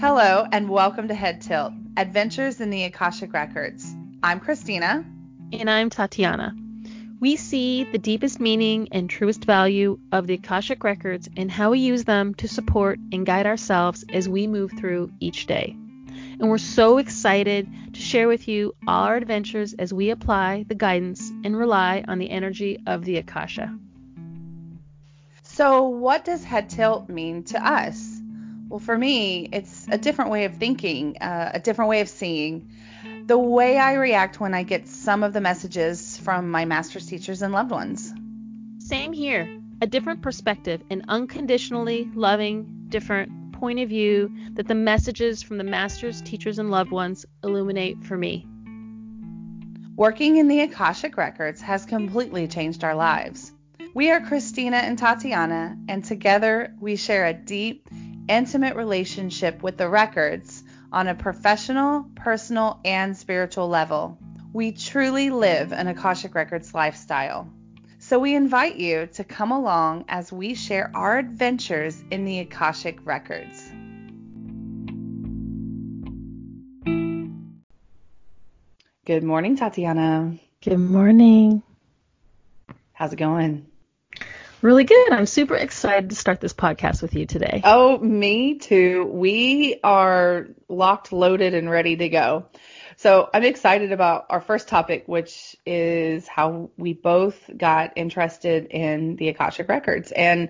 Hello, and welcome to Head Tilt Adventures in the Akashic Records. I'm Christina. And I'm Tatiana. We see the deepest meaning and truest value of the Akashic Records and how we use them to support and guide ourselves as we move through each day. And we're so excited to share with you all our adventures as we apply the guidance and rely on the energy of the Akasha. So, what does head tilt mean to us? Well, for me, it's a different way of thinking, uh, a different way of seeing. The way I react when I get some of the messages from my master's teachers and loved ones. Same here. A different perspective, an unconditionally loving, different point of view that the messages from the masters, teachers, and loved ones illuminate for me. Working in the Akashic Records has completely changed our lives. We are Christina and Tatiana, and together we share a deep, intimate relationship with the records on a professional, personal, and spiritual level. We truly live an Akashic Records lifestyle. So we invite you to come along as we share our adventures in the Akashic Records. Good morning, Tatiana. Good morning. How's it going? Really good. I'm super excited to start this podcast with you today. Oh, me too. We are locked, loaded, and ready to go. So I'm excited about our first topic, which is how we both got interested in the Akashic Records. And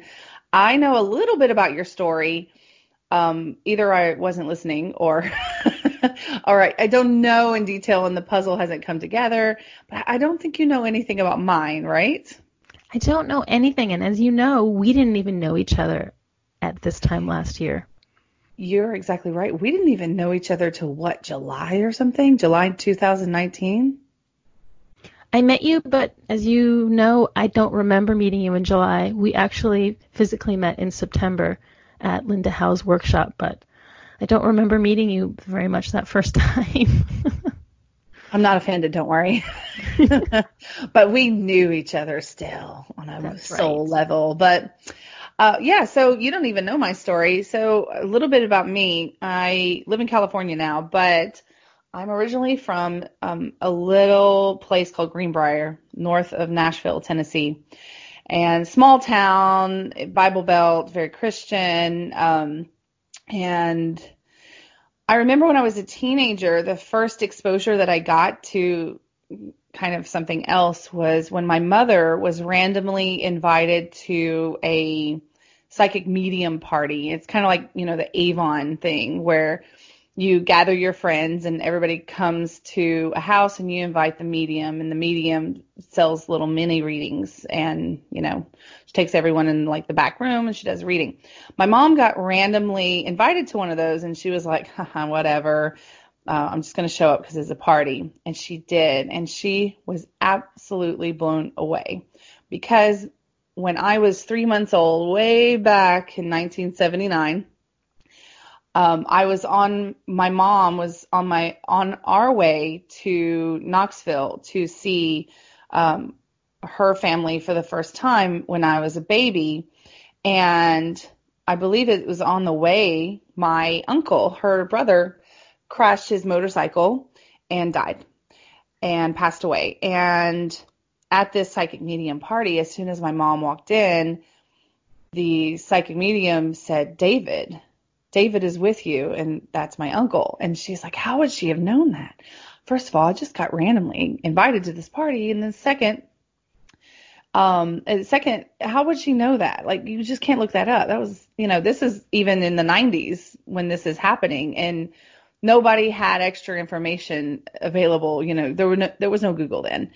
I know a little bit about your story. Um, either I wasn't listening or, all right, I don't know in detail and the puzzle hasn't come together, but I don't think you know anything about mine, right? I don't know anything. And as you know, we didn't even know each other at this time last year. You're exactly right. We didn't even know each other till what, July or something? July 2019? I met you, but as you know, I don't remember meeting you in July. We actually physically met in September at Linda Howe's workshop, but I don't remember meeting you very much that first time. I'm not offended, don't worry. but we knew each other still on a That's soul right. level. But uh, yeah, so you don't even know my story. So a little bit about me. I live in California now, but I'm originally from um, a little place called Greenbrier, north of Nashville, Tennessee. And small town, Bible Belt, very Christian. Um, and I remember when I was a teenager, the first exposure that I got to kind of something else was when my mother was randomly invited to a psychic medium party. It's kind of like, you know, the Avon thing where you gather your friends and everybody comes to a house and you invite the medium and the medium sells little mini readings and you know she takes everyone in like the back room and she does a reading. My mom got randomly invited to one of those and she was like Haha, whatever. Uh, i'm just going to show up because it's a party. And she did. And she was absolutely blown away because when i was three months old way back in 1979 um, I was on my mom was on my on our way to Knoxville to see um, her family for the first time when I was a baby, and I believe it was on the way my uncle, her brother, crashed his motorcycle and died and passed away. And at this psychic medium party, as soon as my mom walked in, the psychic medium said, David. David is with you, and that's my uncle. And she's like, How would she have known that? First of all, I just got randomly invited to this party, and then second, um, second, how would she know that? Like, you just can't look that up. That was, you know, this is even in the 90s when this is happening, and nobody had extra information available. You know, there were no, there was no Google then.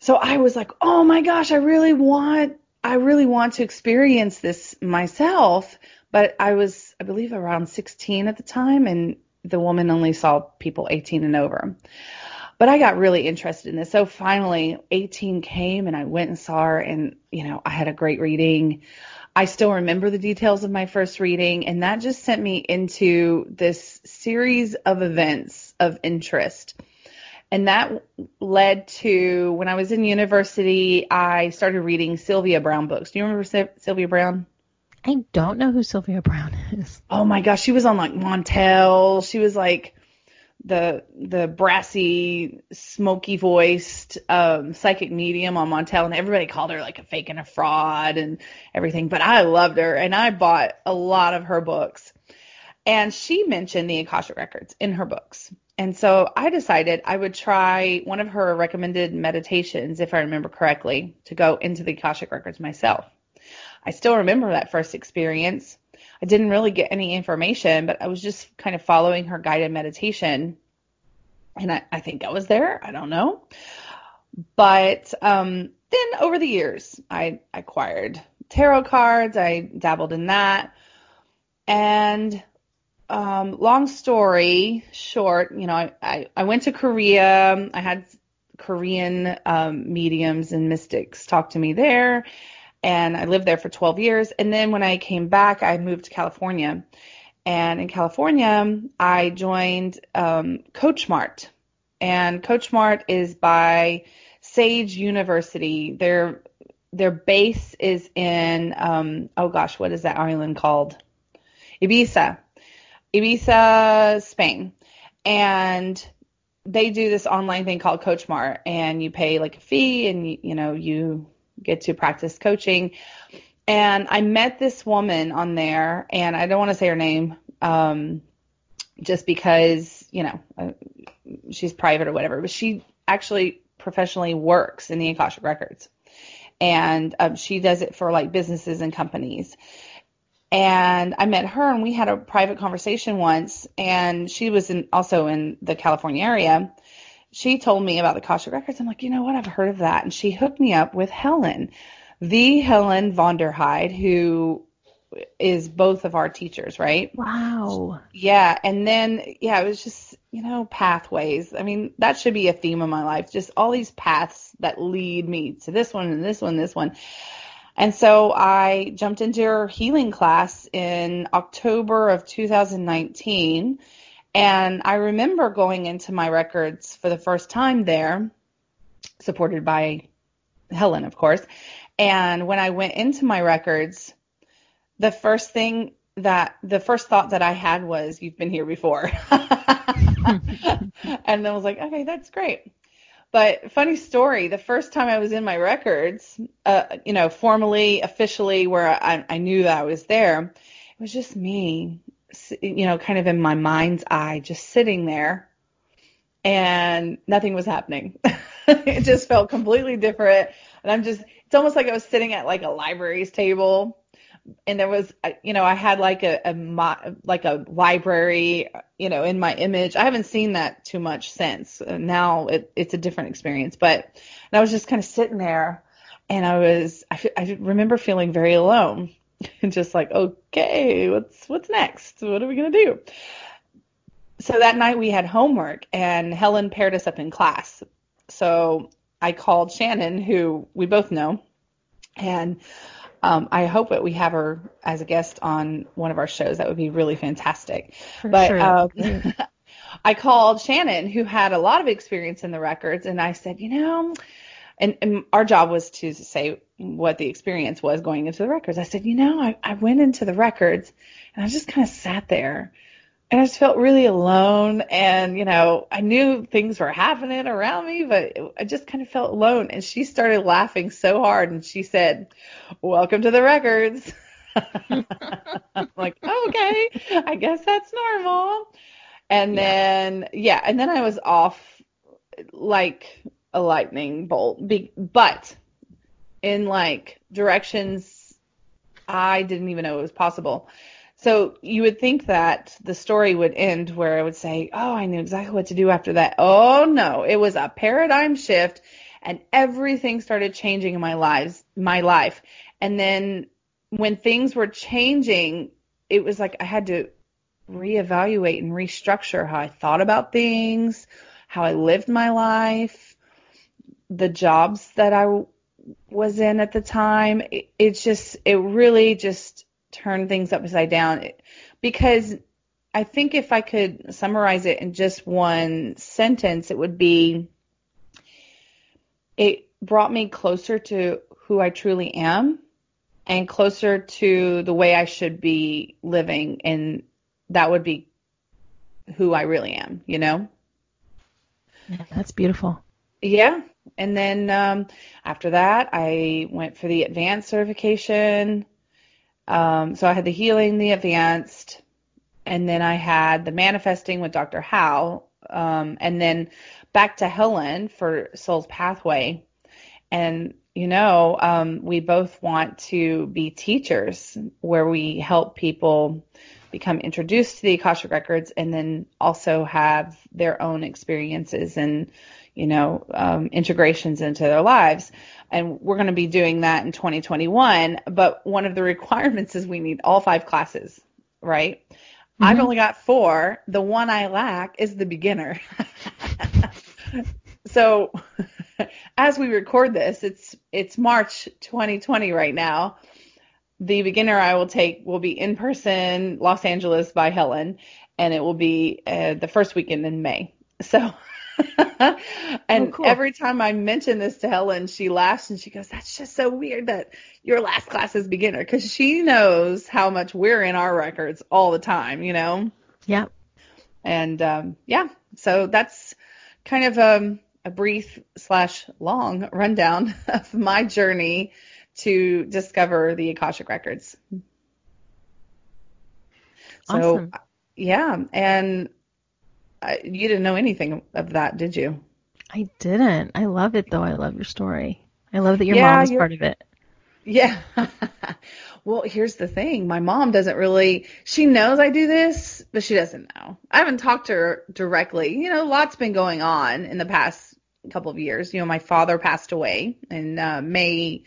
So I was like, oh my gosh, I really want, I really want to experience this myself. But I was, I believe, around 16 at the time, and the woman only saw people 18 and over. But I got really interested in this. So finally, 18 came, and I went and saw her, and, you know, I had a great reading. I still remember the details of my first reading, and that just sent me into this series of events of interest. And that led to when I was in university, I started reading Sylvia Browne books. Do you remember Sylvia Browne? I don't know who Sylvia Browne is. Oh my gosh, she was on like Montel. She was like the the brassy, smoky voiced um, psychic medium on Montel, and everybody called her like a fake and a fraud and everything. But I loved her, and I bought a lot of her books. And she mentioned the Akashic records in her books. And so I decided I would try one of her recommended meditations, if I remember correctly, to go into the Akashic records myself. I still remember that first experience. I didn't really get any information, but I was just kind of following her guided meditation. And I, I think I was there. I don't know. But um, then over the years, I acquired tarot cards. I dabbled in that. And um, long story short, you know, I, I, I, went to Korea. I had Korean um, mediums and mystics talk to me there and I lived there for 12 years. And then when I came back, I moved to California. And in California, I joined um, CoachMart. And CoachMart is by Sage University. Their their base is in um, oh gosh, what is that island called? Ibiza, Ibiza, Spain. And they do this online thing called CoachMart, and you pay like a fee, and you, you know you get to practice coaching. And I met this woman on there, and I don't want to say her name, um, just because you know uh, she's private or whatever. But she actually professionally works in the Akashic Records, and um, she does it for like businesses and companies. And I met her, and we had a private conversation once. And she was in, also in the California area she told me about the Akashic Records. I'm like, you know what? I've heard of that. And she hooked me up with Helen, the Helen Vonderheide, who is both of our teachers, right? Wow. Yeah. And then, yeah, it was just, you know, pathways. I mean, that should be a theme of my life. Just all these paths that lead me to this one and this one, this one. And so I jumped into her healing class in October of 2019 and I remember going into my records for the first time there, supported by Helen, of course. And when I went into my records, the first thing that the first thought that I had was, "You've been here before," and then I was like, "Okay, that's great." But funny story, the first time I was in my records, uh, you know, formally, officially, where I, I knew that I was there, it was just me you know, kind of in my mind's eye, just sitting there and nothing was happening. it just felt completely different. And I'm just, it's almost like I was sitting at like a library's table and there was, you know, I had like a, a like a library, you know, in my image. I haven't seen that too much since. Uh, now it, it's a different experience, but and I was just kind of sitting there and I was, I, I remember feeling very alone just like, okay, what's what's next? What are we gonna do? So that night we had homework, and Helen paired us up in class. So I called Shannon, who we both know, and um, I hope that we have her as a guest on one of our shows. That would be really fantastic. For but sure. um, I called Shannon, who had a lot of experience in the records, and I said, you know, and, and our job was to say what the experience was going into the records. I said, you know, I, I went into the records and I just kind of sat there and I just felt really alone. And, you know, I knew things were happening around me, but I just kind of felt alone. And she started laughing so hard and she said, welcome to the records. I'm like, okay, I guess that's normal. And yeah. then, yeah, and then I was off like a lightning bolt. Be- but in like directions I didn't even know it was possible. So you would think that the story would end where I would say, "Oh, I knew exactly what to do after that." Oh no, it was a paradigm shift and everything started changing in my lives, my life. And then when things were changing, it was like I had to reevaluate and restructure how I thought about things, how I lived my life, the jobs that I was in at the time. It, it's just, it really just turned things upside down because I think if I could summarize it in just one sentence, it would be it brought me closer to who I truly am and closer to the way I should be living. And that would be who I really am, you know? Yeah, that's beautiful. Yeah. And then um, after that, I went for the advanced certification. Um, so I had the healing, the advanced, and then I had the manifesting with Dr. Howe, um, and then back to Helen for Soul's Pathway. And you know, um, we both want to be teachers where we help people become introduced to the Akashic Records and then also have their own experiences and, you know, um, integrations into their lives. And we're going to be doing that in 2021. But one of the requirements is we need all five classes, right? Mm-hmm. I've only got four. The one I lack is the beginner. so as we record this, it's it's March 2020 right now the beginner I will take will be in person Los Angeles by Helen, and it will be uh, the first weekend in May. So, and oh, cool. every time I mention this to Helen, she laughs and she goes, "That's just so weird that your last class is beginner," because she knows how much we're in our records all the time, you know. Yeah. And um, yeah, so that's kind of um, a brief slash long rundown of my journey to discover the Akashic records. Awesome. So yeah, and I, you didn't know anything of that, did you? I didn't. I love it though. I love your story. I love that your yeah, mom is part of it. Yeah. well, here's the thing. My mom doesn't really, she knows I do this, but she doesn't know. I haven't talked to her directly. You know, lots been going on in the past couple of years. You know, my father passed away in uh, May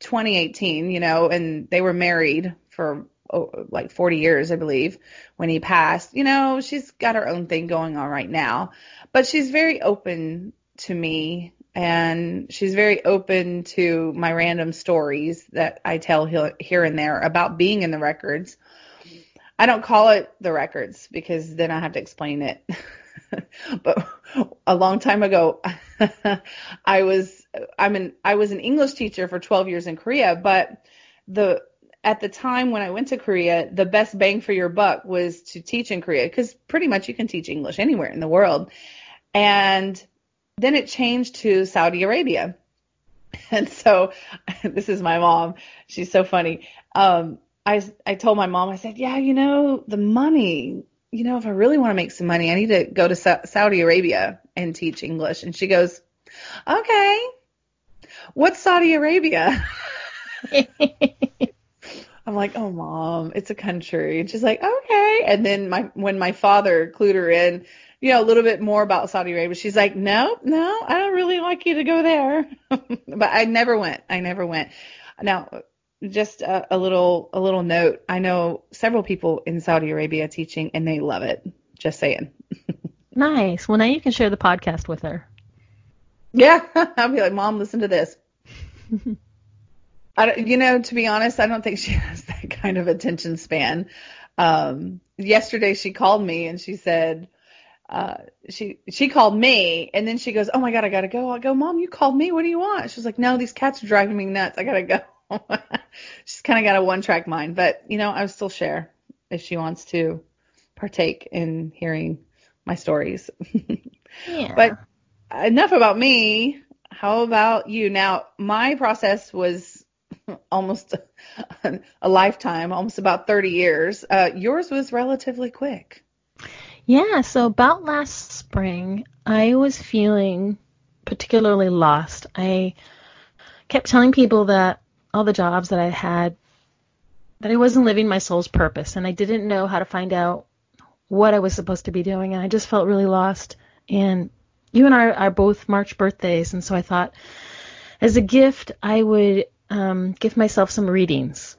2018, you know, and they were married for oh, like 40 years, I believe, when he passed. You know, she's got her own thing going on right now, but she's very open to me and she's very open to my random stories that I tell here and there about being in the records. I don't call it the records because then I have to explain it. but a long time ago, I was I'm an I was an English teacher for 12 years in Korea, but the at the time when I went to Korea, the best bang for your buck was to teach in Korea because pretty much you can teach English anywhere in the world. And then it changed to Saudi Arabia. And so this is my mom. She's so funny. Um, I I told my mom I said, "Yeah, you know, the money, you know, if I really want to make some money, I need to go to Sa- Saudi Arabia and teach English." And she goes, "Okay, what's Saudi Arabia? I'm like, oh mom, it's a country. And she's like, okay. And then my when my father clued her in, you know, a little bit more about Saudi Arabia, she's like, no, no, I don't really like you to go there. but I never went. I never went. Now, just a, a little a little note. I know several people in Saudi Arabia teaching, and they love it. Just saying. nice. Well, now you can share the podcast with her. Yeah, I'll be like, Mom, listen to this. I, you know, to be honest, I don't think she has that kind of attention span. Um, yesterday she called me and she said, uh, she she called me and then she goes, "Oh my god, I gotta go." I go, "Mom, you called me. What do you want?" She's like, "No, these cats are driving me nuts. I gotta go." She's kind of got a one-track mind, but you know, I will still share if she wants to partake in hearing my stories. yeah. But enough about me. How about you? Now, my process was almost a, lifetime, almost about 30 years. Uh, yours was relatively quick. Yeah, so about last spring, I was feeling particularly lost. I kept telling people that all the jobs that I had that I wasn't living my soul's purpose and I didn't know how to find out what I was supposed to be doing and I just felt really lost and you and I are both March birthdays, and so I thought, as a gift, I would um, give myself some readings.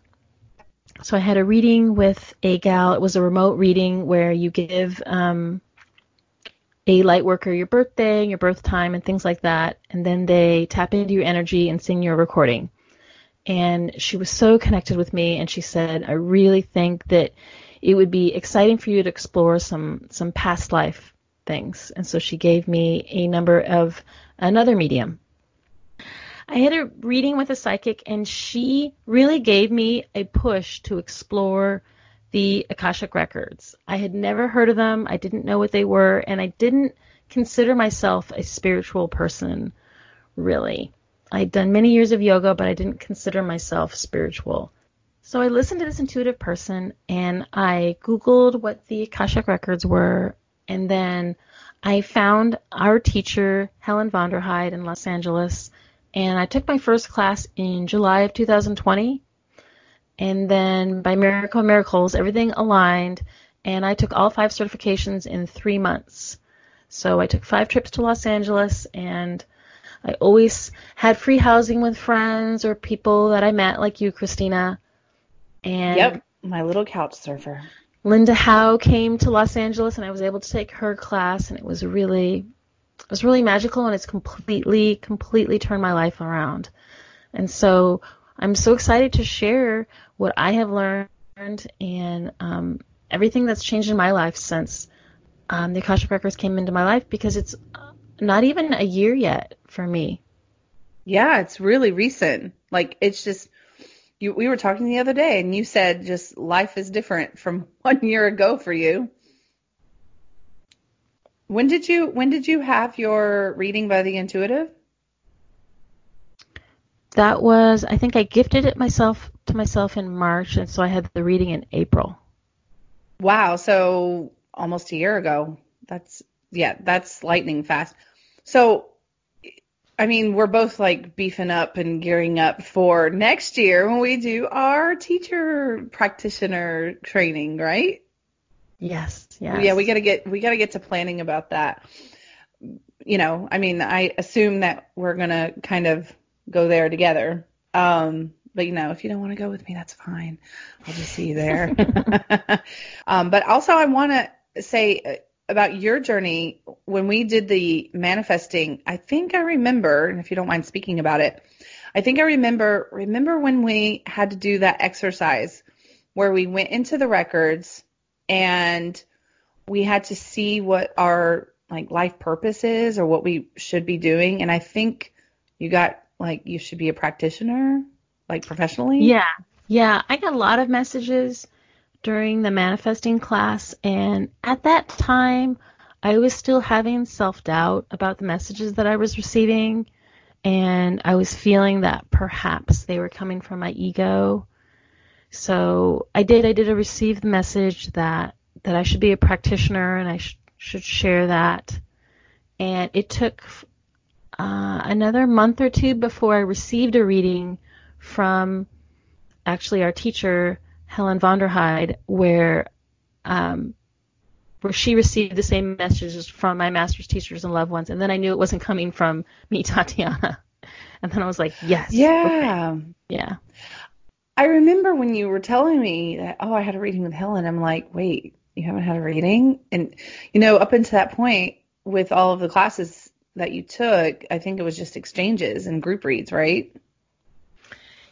So I had a reading with a gal. It was a remote reading where you give um, a light worker your birthday, your birth time, and things like that, and then they tap into your energy and sing your recording. And she was so connected with me, and she said, "I really think that." it would be exciting for you to explore some some past life things. And so she gave me a number of another medium. I had a reading with a psychic, and she really gave me a push to explore the Akashic Records. I had never heard of them, I didn't know what they were, and I didn't consider myself a spiritual person, really. I'd done many years of yoga, but I didn't consider myself spiritual. So I listened to this intuitive person and I Googled what the Akashic Records were, and then I found our teacher, Helen Vonderheide, in Los Angeles, and I took my first class in July of 2020. And then by miracle miracles, everything aligned, and I took all five certifications in three months. So I took five trips to Los Angeles, and I always had free housing with friends or people that I met, like you, Christina. And yep, my little couch surfer. Linda Howe came to Los Angeles, and I was able to take her class, and it was really, it was really magical, and it's completely, completely turned my life around. And so I'm so excited to share what I have learned and um, everything that's changed in my life since um, the Akashic Records came into my life because it's not even a year yet for me. Yeah, it's really recent. Like it's just you we were talking the other day and you said just life is different from one year ago for you. When did you when did you have your reading by the intuitive? That was I think I gifted it myself to myself in March and so I had the reading in April. Wow, so almost a year ago. That's yeah, that's lightning fast. So I mean, we're both like beefing up and gearing up for next year when we do our teacher practitioner training, right? Yes, yes. Yeah, we got to get we got to get to planning about that. You know, I mean, I assume that we're going to kind of go there together. Um, but you know, if you don't want to go with me, that's fine. I'll just see you there. um, but also I want to say about your journey when we did the manifesting. I think I remember, and if you don't mind speaking about it, I think I remember remember when we had to do that exercise where we went into the records and we had to see what our like life purpose is or what we should be doing and I think you got like you should be a practitioner like professionally? Yeah. Yeah, I got a lot of messages during the manifesting class, and at that time, I was still having self doubt about the messages that I was receiving, and I was feeling that perhaps they were coming from my ego. So I did. I did receive the message that that I should be a practitioner and I sh- should share that. And it took uh, another month or two before I received a reading from actually our teacher Helen Vonderheide, where um, where she received the same messages from my master's teachers and loved ones, and then I knew it wasn't coming from me, Tatiana. And then I was like, yes. Yeah. Okay. Yeah. I remember when you were telling me that, oh, I had a reading with Helen. I'm like, wait, you haven't had a reading? And, you know, up until that point, with all of the classes that you took, I think it was just exchanges and group reads, right?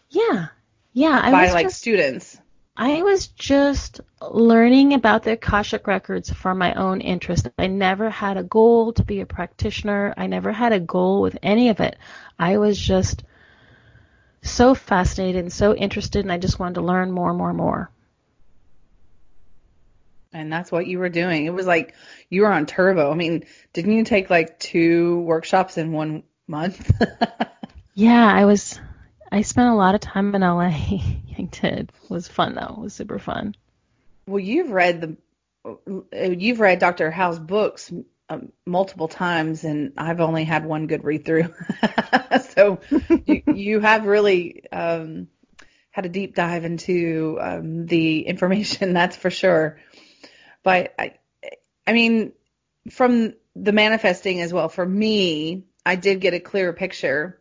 Yeah. Yeah. I By like just, students. I was just learning about the Akashic records for my own interest. I never had a goal to be a practitioner. I never had a goal with any of it. I was just so fascinated and so interested, and I just wanted to learn more and more and more. And that's what you were doing. It was like you were on turbo. I mean, didn't you take like two workshops in one month? yeah, I was I spent a lot of time in LA. I did. It was fun though. It was super fun. Well, you've read the uh, you've read Dr. Howe's books um, multiple times, and I've only had one good read through. so you, you, have really um, had a deep dive into um, the information, that's for sure. But I, I mean, from the manifesting as well, for me, I did get a clearer picture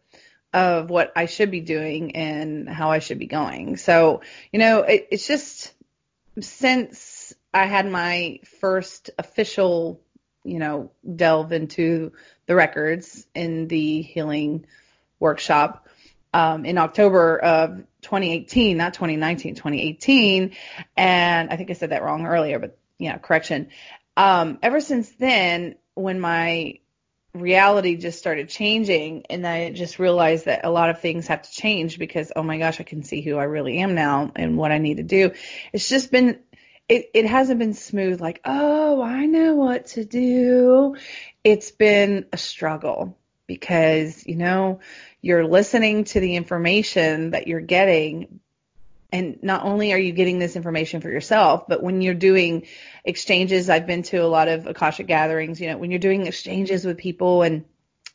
of what I should be doing and how I should be going. So, you know, it, it's just since I had my first official, you know, delve into the records in the healing workshop um, in October of 2018, not 2019, 2018. And I think I said that wrong earlier, but yeah, correction. Um, ever since then, when my reality just started changing and I just realized that a lot of things have to change because oh my gosh, I can see who I really am now and what I need to do. It's just been it, it hasn't been smooth like, oh, I know what to do. It's been a struggle because, you know, you're listening to the information that you're getting, and not only are you getting this information for yourself, but when you're doing exchanges, I've been to a lot of Akashic gatherings, you know, when you're doing exchanges with people and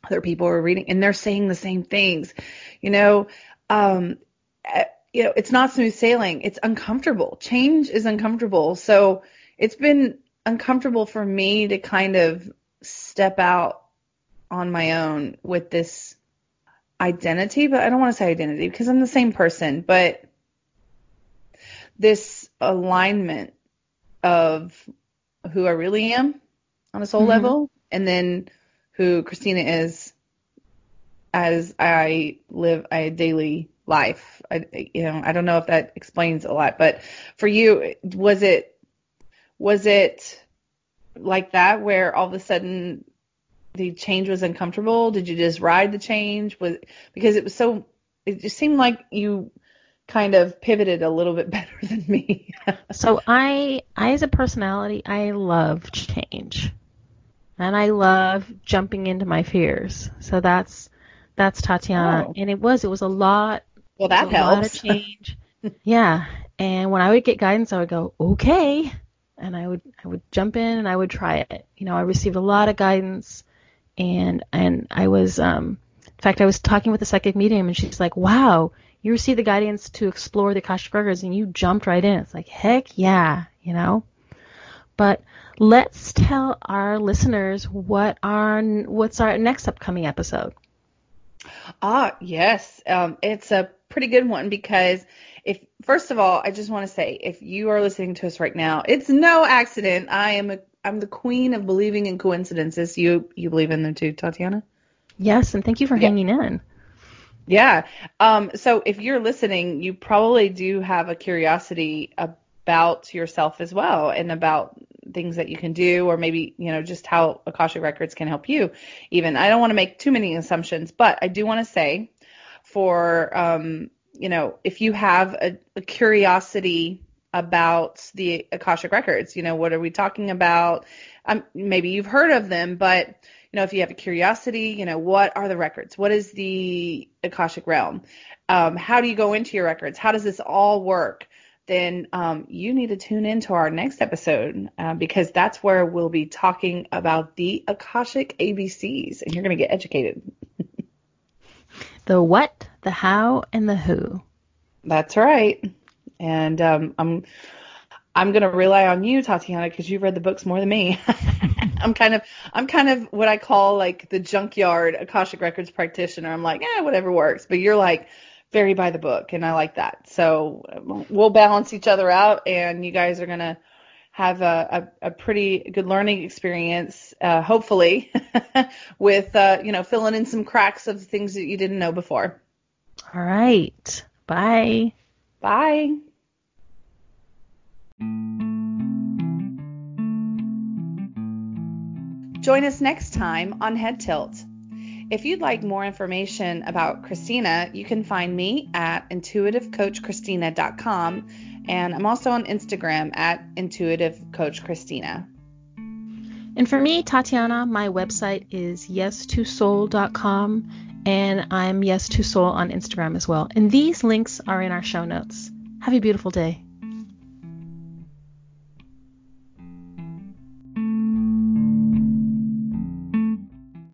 other people are reading and they're saying the same things, you know, um, you know, it's not smooth sailing. It's uncomfortable. Change is uncomfortable. So it's been uncomfortable for me to kind of step out on my own with this identity, but I don't want to say identity because I'm the same person, but this alignment of who I really am on a soul mm-hmm. level and then who Christina is as I live a daily life. I, you know, I don't know if that explains a lot, but for you, was it, was it like that where all of a sudden the change was uncomfortable? Did you just ride the change? Was because it was so, it just seemed like you kind of pivoted a little bit better than me. so I I as a personality, I love change. And I love jumping into my fears. So that's that's Tatiana. Oh. And it was it was a lot Well that a helps. lot of change. yeah. And when I would get guidance I would go, Okay and I would I would jump in and I would try it. You know, I received a lot of guidance and and I was um in fact I was talking with a psychic medium and she's like, Wow, you received the guidance to explore the Akashic records and you jumped right in. It's like, heck yeah, you know? But let's tell our listeners what our what's our next upcoming episode. Ah, yes. Um, it's a pretty good one because if first of all, I just want to say if you are listening to us right now, it's no accident. I am a I'm the queen of believing in coincidences. You you believe in them too, Tatiana? Yes, and thank you for yeah. hanging in. Yeah. Um, so if you're listening, you probably do have a curiosity about yourself as well and about things that you can do or maybe, you know, just how Akashic Records can help you even. I don't want to make too many assumptions, but I do want to say for, um, you know, if you have a, a curiosity about the Akashic Records, you know, what are we talking about? Um, maybe you've heard of them, but you know, if you have a curiosity, you know, what are the records? What is the Akashic realm? Um, how do you go into your records? How does this all work? Then um, you need to tune into our next episode uh, because that's where we'll be talking about the Akashic ABCs and you're going to get educated. The what, the how, and the who. That's right. And um, I'm I'm going to rely on you, Tatiana, because you've read the books more than me. I'm kind of I'm kind of what I call like the junkyard Akashic Records practitioner. I'm like, yeah, whatever works. But you're like very by the book, and I like that. So we'll balance each other out, and you guys are gonna have a, a, a pretty good learning experience, uh, hopefully, with uh, you know filling in some cracks of things that you didn't know before. All right. Bye. Bye. Join us next time on Head Tilt. If you'd like more information about Christina, you can find me at intuitivecoachchristina.com and I'm also on Instagram at intuitivecoachchristina. And for me, Tatiana, my website is yes2soul.com and I'm yes2soul on Instagram as well. And these links are in our show notes. Have a beautiful day.